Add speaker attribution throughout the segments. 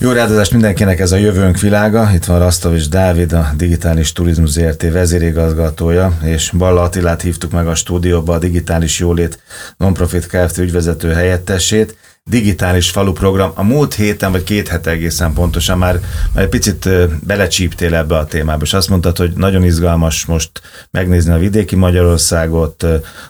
Speaker 1: Jó ráadázást mindenkinek ez a jövőnk világa. Itt van Rasztovics Dávid, a Digitális Turizmus ZRT vezérigazgatója, és Balla Attilát hívtuk meg a stúdióba, a Digitális Jólét Nonprofit Kft. ügyvezető helyettesét digitális falu program. A múlt héten, vagy két hete egészen pontosan már, már egy picit belecsíptél ebbe a témába, és azt mondtad, hogy nagyon izgalmas most megnézni a vidéki Magyarországot,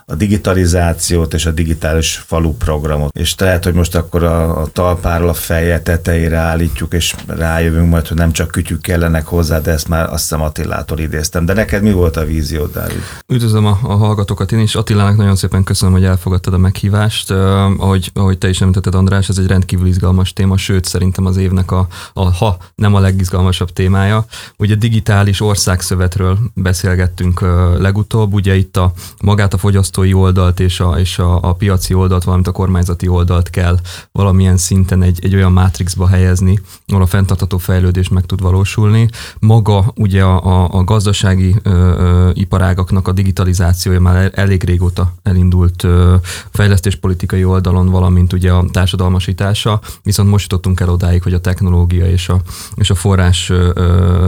Speaker 1: a digitalizációt és a digitális falu programot. És lehet, hogy most akkor a, a talpáról a feje tetejére állítjuk, és rájövünk majd, hogy nem csak kütyük kellenek hozzá, de ezt már azt hiszem Attilától idéztem. De neked mi volt a vízió, Dávid?
Speaker 2: Üdvözlöm a, a hallgatókat én is. Attilának nagyon szépen köszönöm, hogy elfogadtad a meghívást. Uh, ahogy, ahogy te is említetted, említetted, András, ez egy rendkívül izgalmas téma, sőt szerintem az évnek a, a ha nem a legizgalmasabb témája. Ugye digitális országszövetről beszélgettünk legutóbb, ugye itt a magát a fogyasztói oldalt és a, és a, a piaci oldalt, valamint a kormányzati oldalt kell valamilyen szinten egy, egy olyan mátrixba helyezni, ahol a fenntartható fejlődés meg tud valósulni. Maga ugye a, a, gazdasági ö, ö, iparágaknak a digitalizációja már elég régóta elindult ö, fejlesztéspolitikai oldalon, valamint ugye a társadalmasítása, viszont most jutottunk el odáig, hogy a technológia és a, és a forrás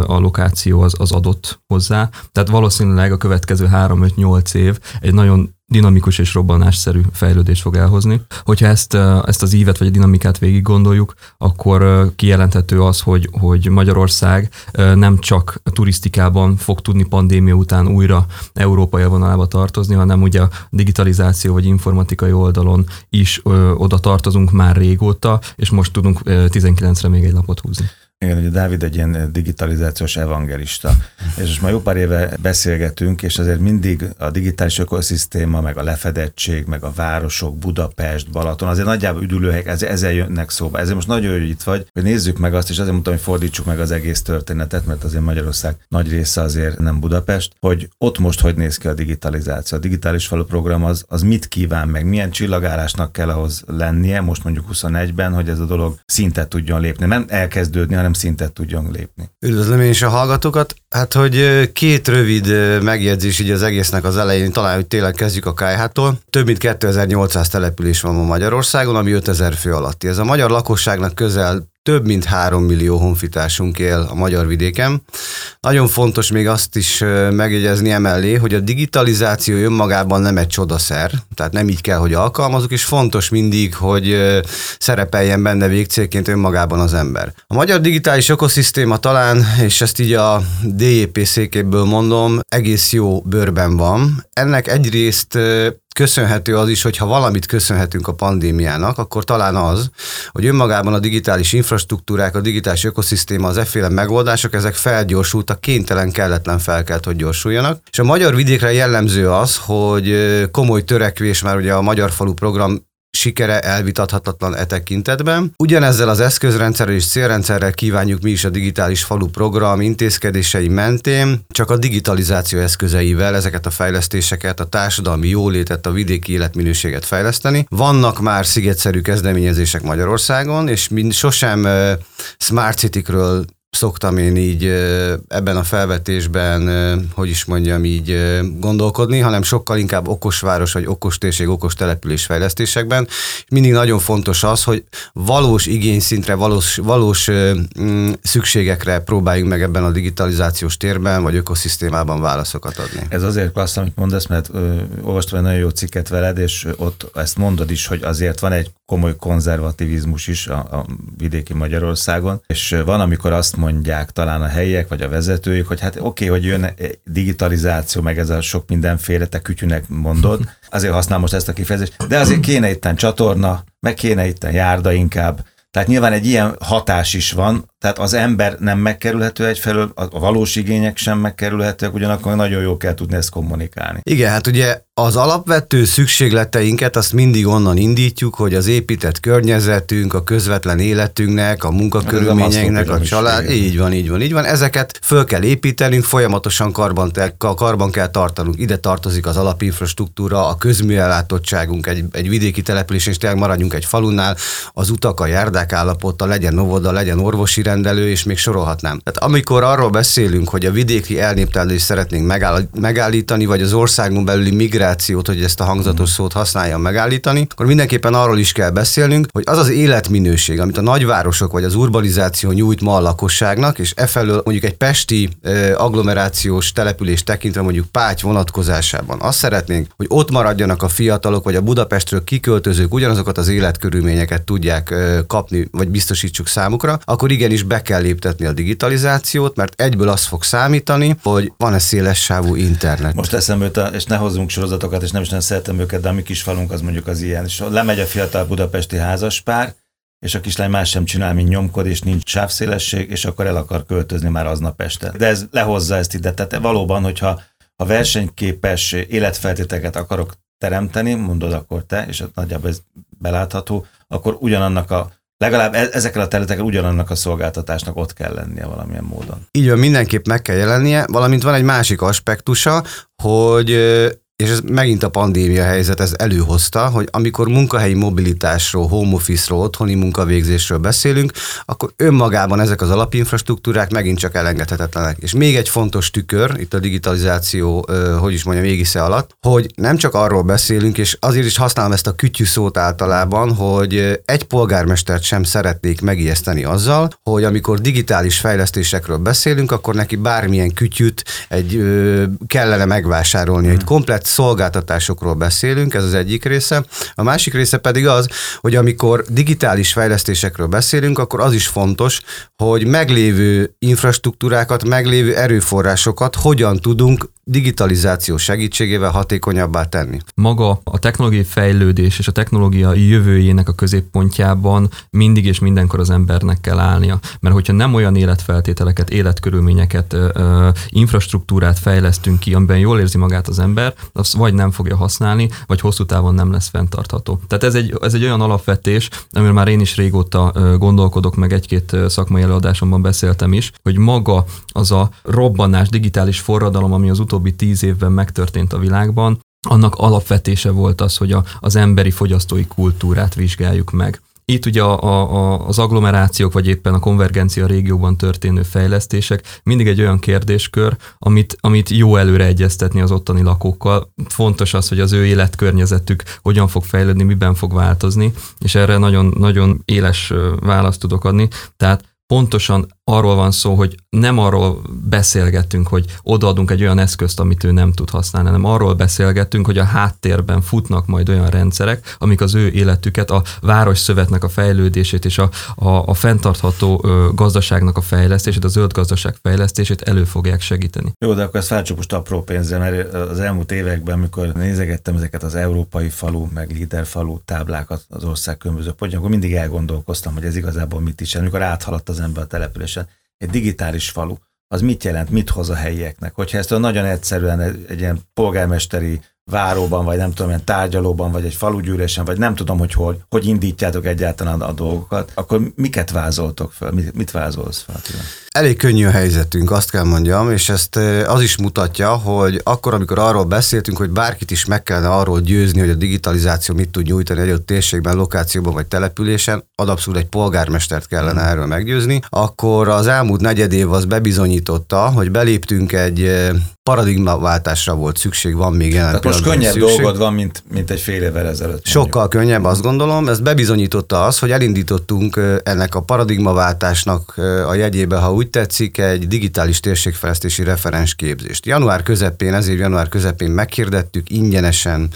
Speaker 2: allokáció az, az adott hozzá. Tehát valószínűleg a következő 3-5-8 év egy nagyon dinamikus és robbanásszerű fejlődést fog elhozni. Hogyha ezt, ezt az ívet vagy a dinamikát végig gondoljuk, akkor kijelenthető az, hogy, hogy Magyarország nem csak turisztikában fog tudni pandémia után újra európai vonalába tartozni, hanem ugye a digitalizáció vagy informatikai oldalon is oda tartozunk már régóta, és most tudunk 19-re még egy lapot húzni.
Speaker 1: Igen, ugye Dávid egy ilyen digitalizációs evangelista, és most már jó pár éve beszélgetünk, és azért mindig a digitális ökoszisztéma, meg a lefedettség, meg a városok, Budapest, Balaton, azért nagyjából üdülőhelyek, ez, ezzel jönnek szóba. Ezért most nagyon jó, hogy itt vagy, hogy nézzük meg azt, és azért mondtam, hogy fordítsuk meg az egész történetet, mert azért Magyarország nagy része azért nem Budapest, hogy ott most hogy néz ki a digitalizáció. A digitális falu program az, az mit kíván meg, milyen csillagárásnak kell ahhoz lennie, most mondjuk 21-ben, hogy ez a dolog szintet tudjon lépni. Nem elkezdődni, hanem szintet tudjon lépni.
Speaker 3: Üdvözlöm én is a hallgatókat. Hát, hogy két rövid megjegyzés így az egésznek az elején, talán, hogy tényleg kezdjük a KH-tól. Több mint 2800 település van ma Magyarországon, ami 5000 fő alatti. Ez a magyar lakosságnak közel több mint három millió honfitársunk él a magyar vidéken. Nagyon fontos még azt is megjegyezni emellé, hogy a digitalizáció önmagában nem egy csodaszer, tehát nem így kell, hogy alkalmazunk, és fontos mindig, hogy szerepeljen benne végcélként önmagában az ember. A magyar digitális ökoszisztéma talán, és ezt így a DEP székéből mondom, egész jó bőrben van. Ennek egyrészt köszönhető az is, hogy ha valamit köszönhetünk a pandémiának, akkor talán az, hogy önmagában a digitális infrastruktúrák, a digitális ökoszisztéma, az efféle megoldások, ezek felgyorsultak, kénytelen, kelletlen fel kellett, hogy gyorsuljanak. És a magyar vidékre jellemző az, hogy komoly törekvés már ugye a Magyar Falu program sikere elvitathatatlan e tekintetben. Ugyanezzel az eszközrendszerrel és célrendszerrel kívánjuk mi is a digitális falu program intézkedései mentén, csak a digitalizáció eszközeivel ezeket a fejlesztéseket, a társadalmi jólétet, a vidéki életminőséget fejleszteni. Vannak már szigetszerű kezdeményezések Magyarországon, és mind sosem uh, Smart City-kről szoktam én így ebben a felvetésben, hogy is mondjam, így gondolkodni, hanem sokkal inkább okos város, vagy okos térség, okos település fejlesztésekben. Mindig nagyon fontos az, hogy valós igényszintre, valós, valós mm, szükségekre próbáljunk meg ebben a digitalizációs térben, vagy ökoszisztémában válaszokat adni.
Speaker 1: Ez azért klassz, amit mondasz, mert ö, olvastam egy nagyon jó cikket veled, és ott ezt mondod is, hogy azért van egy komoly konzervativizmus is a, a vidéki Magyarországon, és van, amikor azt mondják talán a helyiek vagy a vezetőik, hogy hát oké, okay, hogy jön digitalizáció, meg ez a sok mindenféle, te kütyűnek mondod, azért használ most ezt a kifejezést, de azért kéne itten csatorna, meg kéne itten járda inkább, tehát nyilván egy ilyen hatás is van, tehát az ember nem megkerülhető egyfelől, a valós igények sem megkerülhetőek, ugyanakkor nagyon jól kell tudni ezt kommunikálni.
Speaker 3: Igen, hát ugye az alapvető szükségleteinket azt mindig onnan indítjuk, hogy az épített környezetünk, a közvetlen életünknek, a munkakörülményeinknek, a, család, így van, így van, így van, ezeket föl kell építenünk, folyamatosan karban, karban kell tartanunk. Ide tartozik az alapinfrastruktúra, a közműellátottságunk egy, egy vidéki településen, és tényleg maradjunk egy falunál, az utak, a járdák állapota, legyen óvoda, legyen orvosi rendelő, és még sorolhatnám. Tehát amikor arról beszélünk, hogy a vidéki elnéptelést szeretnénk megállítani, vagy az országon belüli migráció urbanizációt, hogy ezt a hangzatos mm. szót használjam megállítani, akkor mindenképpen arról is kell beszélnünk, hogy az az életminőség, amit a nagyvárosok vagy az urbanizáció nyújt ma a lakosságnak, és e felől mondjuk egy pesti agglomerációs település tekintve mondjuk Páty vonatkozásában azt szeretnénk, hogy ott maradjanak a fiatalok, vagy a Budapestről kiköltözők ugyanazokat az életkörülményeket tudják kapni, vagy biztosítsuk számukra, akkor igenis be kell léptetni a digitalizációt, mert egyből az fog számítani, hogy van-e széles sávú internet.
Speaker 1: Most eszembe jut, és ne hozzunk sorozatokat, és nem is nem szeretem őket, de a mi kis falunk az mondjuk az ilyen. És lemegy a fiatal budapesti házaspár, és a kislány más sem csinál, mint nyomkod, és nincs sávszélesség, és akkor el akar költözni már aznap este. De ez lehozza ezt ide. Tehát valóban, hogyha a versenyképes életfeltételeket akarok teremteni, mondod akkor te, és nagyjából ez belátható, akkor ugyanannak a legalább e- ezekkel a területekkel ugyanannak a szolgáltatásnak ott kell lennie valamilyen módon.
Speaker 3: Így van, mindenképp meg kell jelennie, valamint van egy másik aspektusa, hogy és ez megint a pandémia helyzet, ez előhozta, hogy amikor munkahelyi mobilitásról, home office-ról, otthoni munkavégzésről beszélünk, akkor önmagában ezek az alapinfrastruktúrák megint csak elengedhetetlenek. És még egy fontos tükör, itt a digitalizáció, hogy is mondjam, égisze alatt, hogy nem csak arról beszélünk, és azért is használom ezt a kütyű szót általában, hogy egy polgármestert sem szeretnék megijeszteni azzal, hogy amikor digitális fejlesztésekről beszélünk, akkor neki bármilyen kütyűt egy kellene megvásárolni, egy komplet szolgáltatásokról beszélünk, ez az egyik része. A másik része pedig az, hogy amikor digitális fejlesztésekről beszélünk, akkor az is fontos, hogy meglévő infrastruktúrákat, meglévő erőforrásokat hogyan tudunk digitalizáció segítségével hatékonyabbá tenni.
Speaker 2: Maga a technológiai fejlődés és a technológia jövőjének a középpontjában mindig és mindenkor az embernek kell állnia. Mert hogyha nem olyan életfeltételeket, életkörülményeket, infrastruktúrát fejlesztünk ki, amiben jól érzi magát az ember, az vagy nem fogja használni, vagy hosszú távon nem lesz fenntartható. Tehát ez egy, ez egy olyan alapvetés, amiről már én is régóta gondolkodok, meg egy-két szakmai előadásomban beszéltem is, hogy maga az a robbanás, digitális forradalom, ami az utóbbi tíz évben megtörtént a világban, annak alapvetése volt az, hogy a, az emberi fogyasztói kultúrát vizsgáljuk meg. Itt ugye a, a, az agglomerációk, vagy éppen a konvergencia régióban történő fejlesztések mindig egy olyan kérdéskör, amit, amit jó előre egyeztetni az ottani lakókkal. Fontos az, hogy az ő életkörnyezetük hogyan fog fejlődni, miben fog változni, és erre nagyon, nagyon éles választ tudok adni. Tehát pontosan arról van szó, hogy nem arról beszélgetünk, hogy odaadunk egy olyan eszközt, amit ő nem tud használni, hanem arról beszélgetünk, hogy a háttérben futnak majd olyan rendszerek, amik az ő életüket, a város szövetnek a fejlődését és a, a, a fenntartható ö, gazdaságnak a fejlesztését, a zöld gazdaság fejlesztését elő fogják segíteni.
Speaker 1: Jó, de akkor ezt felcsuk most apró pénzzel, mert az elmúlt években, amikor nézegettem ezeket az európai falu, meg líder falu táblákat az ország különböző pontján, akkor mindig elgondolkoztam, hogy ez igazából mit is, amikor áthaladt az ember a településen egy digitális falu, az mit jelent, mit hoz a helyieknek? Hogyha ezt nagyon egyszerűen egy, ilyen polgármesteri váróban, vagy nem tudom, ilyen tárgyalóban, vagy egy falugyűlésen, vagy nem tudom, hogy hogy, hogy indítjátok egyáltalán a dolgokat, akkor miket vázoltok fel? Mit, mit vázolsz fel?
Speaker 3: Elég könnyű a helyzetünk, azt kell mondjam, és ezt az is mutatja, hogy akkor, amikor arról beszéltünk, hogy bárkit is meg kellene arról győzni, hogy a digitalizáció mit tud nyújtani egy adott térségben, lokációban vagy településen, ad abszolút egy polgármestert kellene erről meggyőzni, akkor az elmúlt negyed év az bebizonyította, hogy beléptünk egy paradigmaváltásra volt szükség, van még jelen
Speaker 1: Tehát most könnyebb szükség. dolgod van, mint, mint egy fél évvel ezelőtt.
Speaker 3: Sokkal mondjuk. könnyebb, azt gondolom. Ez bebizonyította az, hogy elindítottunk ennek a paradigmaváltásnak a jegyébe, ha úgy tetszik, egy digitális térségfejlesztési referens képzést. Január közepén, ezért január közepén meghirdettük ingyenesen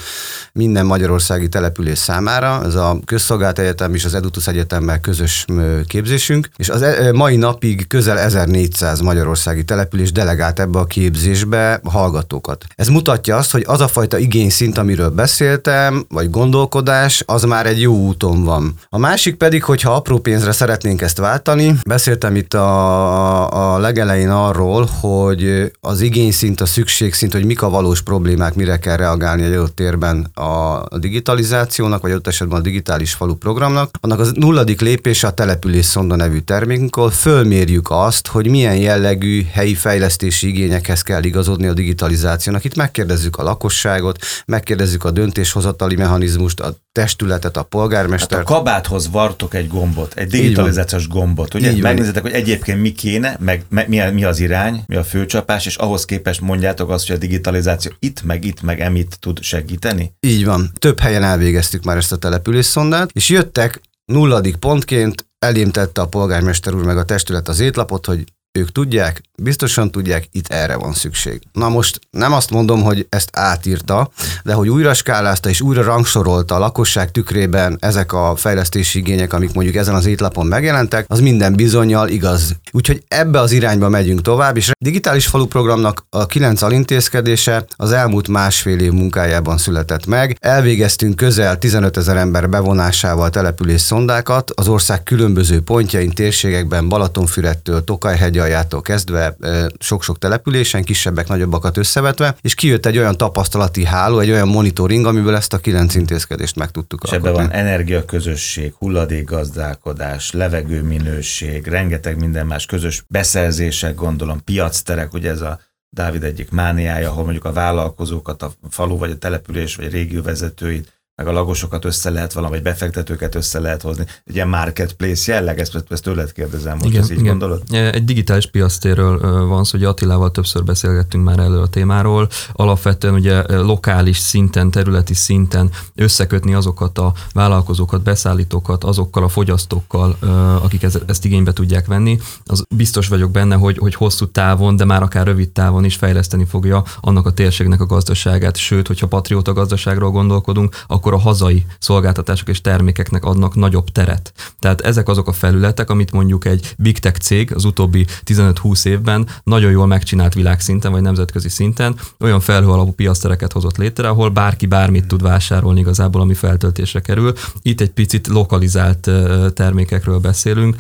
Speaker 3: minden magyarországi település számára. Ez a Közszolgált Egyetem és az Edutus Egyetemmel közös képzésünk, és az e, mai napig közel 1400 magyarországi település delegált ebbe a képzésbe hallgatókat. Ez mutatja azt, hogy az a fajta igényszint, amiről beszéltem, vagy gondolkodás, az már egy jó úton van. A másik pedig, hogyha apró pénzre szeretnénk ezt váltani, beszéltem itt a, a legelején arról, hogy az igényszint, a szükségszint, hogy mik a valós problémák, mire kell reagálni egy adott térben a digitalizációnak, vagy ott esetben a digitális falu programnak. Annak az nulladik lépése a település szonda nevű termékunkról. Fölmérjük azt, hogy milyen jellegű helyi fejlesztési igényekhez kell igazodni a digitalizációnak. Itt megkérdezzük a lakosságot, hatóságot, megkérdezzük a döntéshozatali mechanizmust, a testületet, a polgármester.
Speaker 1: Hát a kabáthoz vartok egy gombot, egy digitalizációs gombot, ugye? Így Megnézitek, hogy egyébként mi kéne, meg mi, mi az irány, mi a főcsapás, és ahhoz képest mondjátok azt, hogy a digitalizáció itt, meg itt, meg emit tud segíteni?
Speaker 3: Így van. Több helyen elvégeztük már ezt a településszondát, és jöttek nulladik pontként elém tette a polgármester úr meg a testület az étlapot, hogy ők tudják, biztosan tudják, itt erre van szükség. Na most nem azt mondom, hogy ezt átírta, de hogy újra skálázta és újra rangsorolta a lakosság tükrében ezek a fejlesztési igények, amik mondjuk ezen az étlapon megjelentek, az minden bizonyal igaz. Úgyhogy ebbe az irányba megyünk tovább, és a digitális falu programnak a kilenc alintézkedése az elmúlt másfél év munkájában született meg. Elvégeztünk közel 15 ezer ember bevonásával település szondákat az ország különböző pontjain, térségekben, Balatonfürettől, Tokajhegy aljától kezdve sok-sok településen, kisebbek, nagyobbakat összevetve, és kijött egy olyan tapasztalati háló, egy olyan monitoring, amiből ezt a kilenc intézkedést meg tudtuk
Speaker 1: És ebben van energiaközösség, hulladékgazdálkodás, levegőminőség, rengeteg minden más közös beszerzések, gondolom, piacterek, ugye ez a Dávid egyik mániája, ahol mondjuk a vállalkozókat, a falu vagy a település vagy a régió vezetőit meg a lagosokat össze lehet valami, vagy befektetőket össze lehet hozni. Egy ilyen marketplace jelleg, ezt, ezt tőled kérdezem, hogy igen, ez így igen. gondolod?
Speaker 2: Egy digitális piasztérről van szó, hogy Attilával többször beszélgettünk már elő a témáról. Alapvetően ugye lokális szinten, területi szinten összekötni azokat a vállalkozókat, beszállítókat azokkal a fogyasztókkal, akik ezt igénybe tudják venni. Az biztos vagyok benne, hogy, hogy hosszú távon, de már akár rövid távon is fejleszteni fogja annak a térségnek a gazdaságát. Sőt, hogyha patrióta gazdaságról gondolkodunk, akkor akkor a hazai szolgáltatások és termékeknek adnak nagyobb teret. Tehát ezek azok a felületek, amit mondjuk egy big tech cég az utóbbi 15-20 évben nagyon jól megcsinált világszinten vagy nemzetközi szinten, olyan felhő alapú piasztereket hozott létre, ahol bárki bármit tud vásárolni igazából, ami feltöltésre kerül. Itt egy picit lokalizált termékekről beszélünk,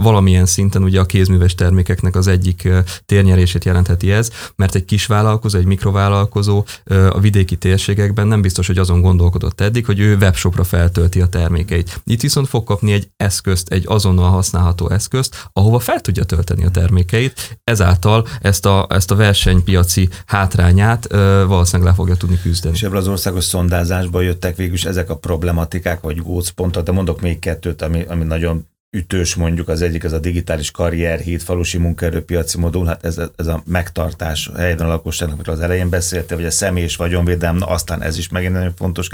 Speaker 2: valamilyen szinten ugye a kézműves termékeknek az egyik térnyerését jelentheti ez, mert egy kis vállalkozó, egy mikrovállalkozó a vidéki térségekben nem biztos, hogy azon gondolkodott eddig, hogy ő webshopra feltölti a termékeit. Itt viszont fog kapni egy eszközt, egy azonnal használható eszközt, ahova fel tudja tölteni a termékeit, ezáltal ezt a, ezt a versenypiaci hátrányát ö, valószínűleg le fogja tudni küzdeni.
Speaker 1: És ebből az országos szondázásból jöttek végül ezek a problematikák, vagy gócpontok, de mondok még kettőt, ami, ami nagyon ütős mondjuk, az egyik az a digitális karrierhíd, falusi munkaerőpiaci modul, hát ez, ez a megtartás helyben a lakosságnak, amikor az elején beszélte, vagy a személy és vagyonvédelem, na aztán ez is megint nagyon fontos,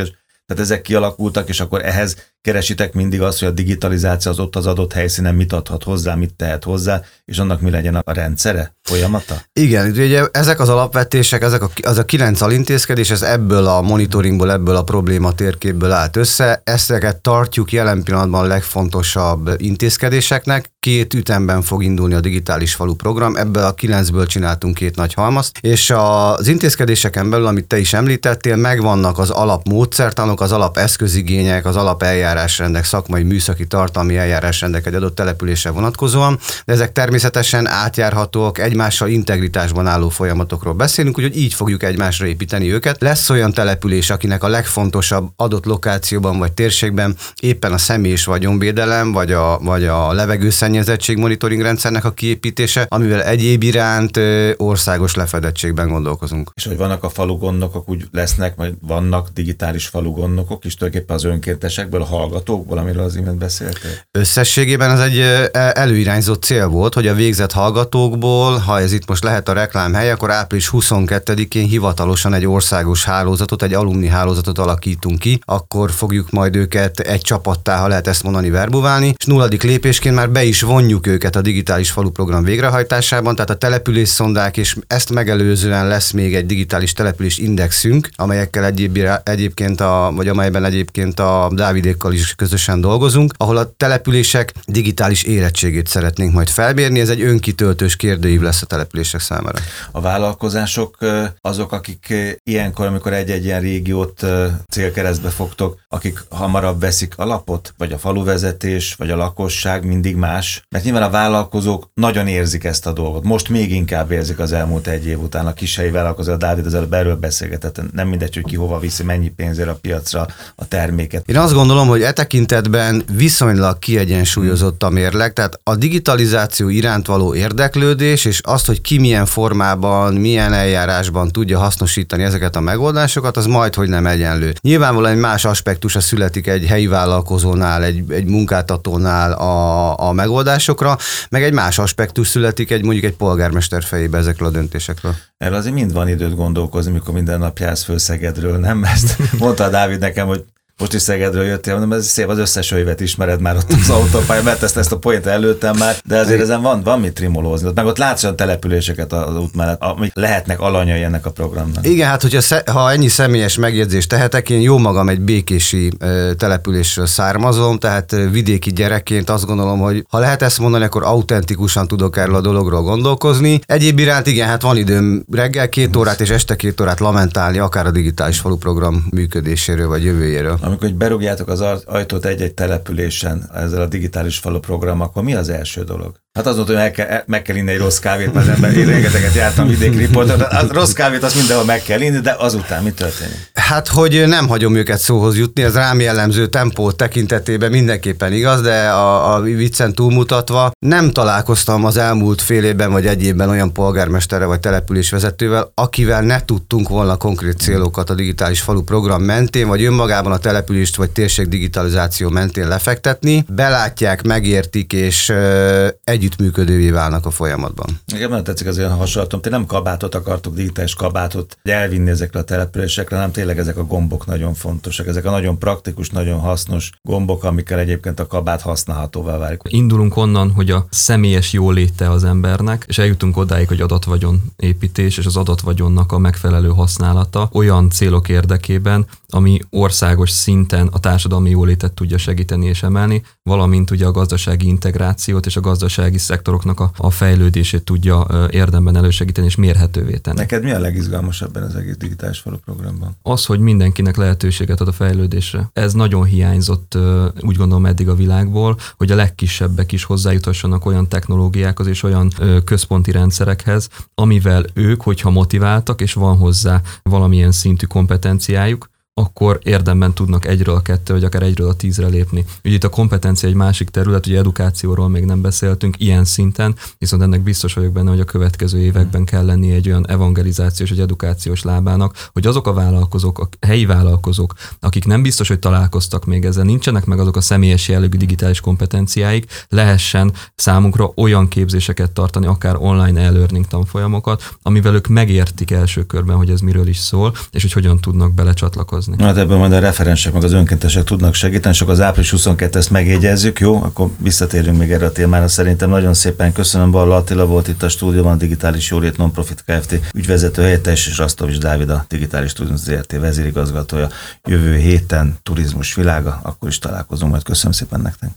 Speaker 1: tehát ezek kialakultak, és akkor ehhez keresitek mindig azt, hogy a digitalizáció az ott az adott helyszínen mit adhat hozzá, mit tehet hozzá, és annak mi legyen a rendszere, folyamata?
Speaker 3: Igen, ugye ezek az alapvetések, ezek a, az a kilenc alintézkedés, ez ebből a monitoringból, ebből a probléma térképből állt össze. Ezeket tartjuk jelen pillanatban a legfontosabb intézkedéseknek. Két ütemben fog indulni a digitális falu program, ebből a kilencből csináltunk két nagy halmazt, és az intézkedéseken belül, amit te is említettél, megvannak az alapmódszertanok, az alapeszközigények, az alapeljárás eljárásrendek, szakmai műszaki tartalmi eljárásrendek egy adott településre vonatkozóan, de ezek természetesen átjárhatóak, egymással integritásban álló folyamatokról beszélünk, úgyhogy így fogjuk egymásra építeni őket. Lesz olyan település, akinek a legfontosabb adott lokációban vagy térségben éppen a személyes vagyonvédelem, vagy a, vagy a levegőszennyezettség monitoring rendszernek a kiépítése, amivel egyéb iránt országos lefedettségben gondolkozunk.
Speaker 1: És hogy vannak a falu gondnokok, úgy lesznek, vagy vannak digitális falu gondnokok is tulajdonképpen az önkéntesekből, a hallgatókból, amiről az imént beszéltél?
Speaker 3: Összességében ez egy előirányzott cél volt, hogy a végzett hallgatókból, ha ez itt most lehet a reklámhely, akkor április 22-én hivatalosan egy országos hálózatot, egy alumni hálózatot alakítunk ki, akkor fogjuk majd őket egy csapattá, ha lehet ezt mondani, verbuválni, és nulladik lépésként már be is vonjuk őket a digitális falu program végrehajtásában, tehát a település szondák, és ezt megelőzően lesz még egy digitális település indexünk, amelyekkel egyéb, egyébként a, vagy amelyben egyébként a Dávidék kollégákkal is közösen dolgozunk, ahol a települések digitális érettségét szeretnénk majd felbérni. Ez egy önkitöltős kérdőív lesz a települések számára.
Speaker 1: A vállalkozások azok, akik ilyenkor, amikor egy-egy ilyen régiót célkeresztbe fogtok, akik hamarabb veszik alapot, vagy a faluvezetés, vagy a lakosság mindig más. Mert nyilván a vállalkozók nagyon érzik ezt a dolgot. Most még inkább érzik az elmúllt egy év után a kishelyi vállalkozó, a Dávid az előbb erről beszélgetett, nem mindegy, hogy ki hova viszi, mennyi pénzért a piacra a terméket.
Speaker 3: Én azt gondolom, hogy e tekintetben viszonylag kiegyensúlyozott a mérleg, tehát a digitalizáció iránt való érdeklődés, és azt, hogy ki milyen formában, milyen eljárásban tudja hasznosítani ezeket a megoldásokat, az majd, hogy nem egyenlő. Nyilvánvalóan egy más aspektusa születik egy helyi vállalkozónál, egy, egy munkáltatónál a, a megoldásokra, meg egy más aspektus születik egy mondjuk egy polgármester fejébe ezekről a döntésekről.
Speaker 1: Erről azért mind van időt gondolkozni, mikor minden nap jársz föl Szegedről, nem? Ezt mondta Dávid nekem, hogy most is Szegedről jöttél, mondom, ez szép, az összes öjvet ismered már ott az autópálya, mert ezt, ezt a poént előttem már, de azért ezen van, van mit trimolózni. Meg ott látsz olyan településeket az út mellett, amik lehetnek alanyai ennek a programnak.
Speaker 3: Igen, hát hogyha ha ennyi személyes megjegyzést tehetek, én jó magam egy békési településről származom, tehát vidéki gyerekként azt gondolom, hogy ha lehet ezt mondani, akkor autentikusan tudok erről a dologról gondolkozni. Egyéb iránt igen, hát van időm reggel két órát és este két órát lamentálni, akár a digitális falu program működéséről vagy jövőjéről.
Speaker 1: Amikor hogy berúgjátok az ajtót egy-egy településen ezzel a digitális falu program, akkor mi az első dolog? Hát az volt, hogy meg kell, meg kell inni egy rossz kávét, mert az ember, én rengeteget jártam vidéki riportot, a rossz kávét azt mindenhol meg kell inni, de azután mi történik?
Speaker 3: Hát, hogy nem hagyom őket szóhoz jutni, ez rám jellemző tempó tekintetében mindenképpen igaz, de a, a viccen túlmutatva nem találkoztam az elmúlt fél évben vagy egy évben olyan polgármesterre vagy településvezetővel, akivel ne tudtunk volna konkrét célokat a digitális falu program mentén, vagy önmagában a települést vagy térség digitalizáció mentén lefektetni. Belátják, megértik, és egy együttműködővé válnak a folyamatban.
Speaker 1: Igen, nagyon tetszik az olyan hasonlatom. Ti nem kabátot akartok, digitális kabátot elvinni ezekre a településekre, hanem tényleg ezek a gombok nagyon fontosak. Ezek a nagyon praktikus, nagyon hasznos gombok, amikkel egyébként a kabát használhatóvá válik.
Speaker 2: Indulunk onnan, hogy a személyes jóléte az embernek, és eljutunk odáig, hogy adatvagyon építés és az adatvagyonnak a megfelelő használata olyan célok érdekében, ami országos szinten a társadalmi jólétet tudja segíteni és emelni, valamint ugye a gazdasági integrációt és a gazdasági szektoroknak a, a fejlődését tudja érdemben elősegíteni és mérhetővé tenni.
Speaker 1: Neked mi a legizgalmasabb ebben az egész digitális falu programban?
Speaker 2: Az, hogy mindenkinek lehetőséget ad a fejlődésre. Ez nagyon hiányzott, úgy gondolom eddig a világból, hogy a legkisebbek is hozzájuthassanak olyan technológiákhoz és olyan központi rendszerekhez, amivel ők, hogyha motiváltak és van hozzá valamilyen szintű kompetenciájuk, akkor érdemben tudnak egyről a kettő, vagy akár egyről a tízre lépni. Ugye itt a kompetencia egy másik terület, ugye edukációról még nem beszéltünk ilyen szinten, viszont ennek biztos vagyok benne, hogy a következő években kell lenni egy olyan evangelizációs, egy edukációs lábának, hogy azok a vállalkozók, a helyi vállalkozók, akik nem biztos, hogy találkoztak még ezzel, nincsenek meg azok a személyes jellegű digitális kompetenciáik, lehessen számunkra olyan képzéseket tartani, akár online e-learning tanfolyamokat, amivel ők megértik első körben, hogy ez miről is szól, és hogy hogyan tudnak belecsatlakozni
Speaker 1: dolgozni. Hát ebben majd a referensek meg az önkéntesek tudnak segíteni, csak az április 22 ezt megjegyezzük, jó? Akkor visszatérünk még erre a témára. Szerintem nagyon szépen köszönöm, Balla Attila volt itt a stúdióban, a Digitális Jólét Nonprofit Kft. ügyvezető helyettes, és Rastovics Dávid a Digitális Turizmus ZRT vezérigazgatója. Jövő héten turizmus világa, akkor is találkozunk, majd köszönöm szépen nektek.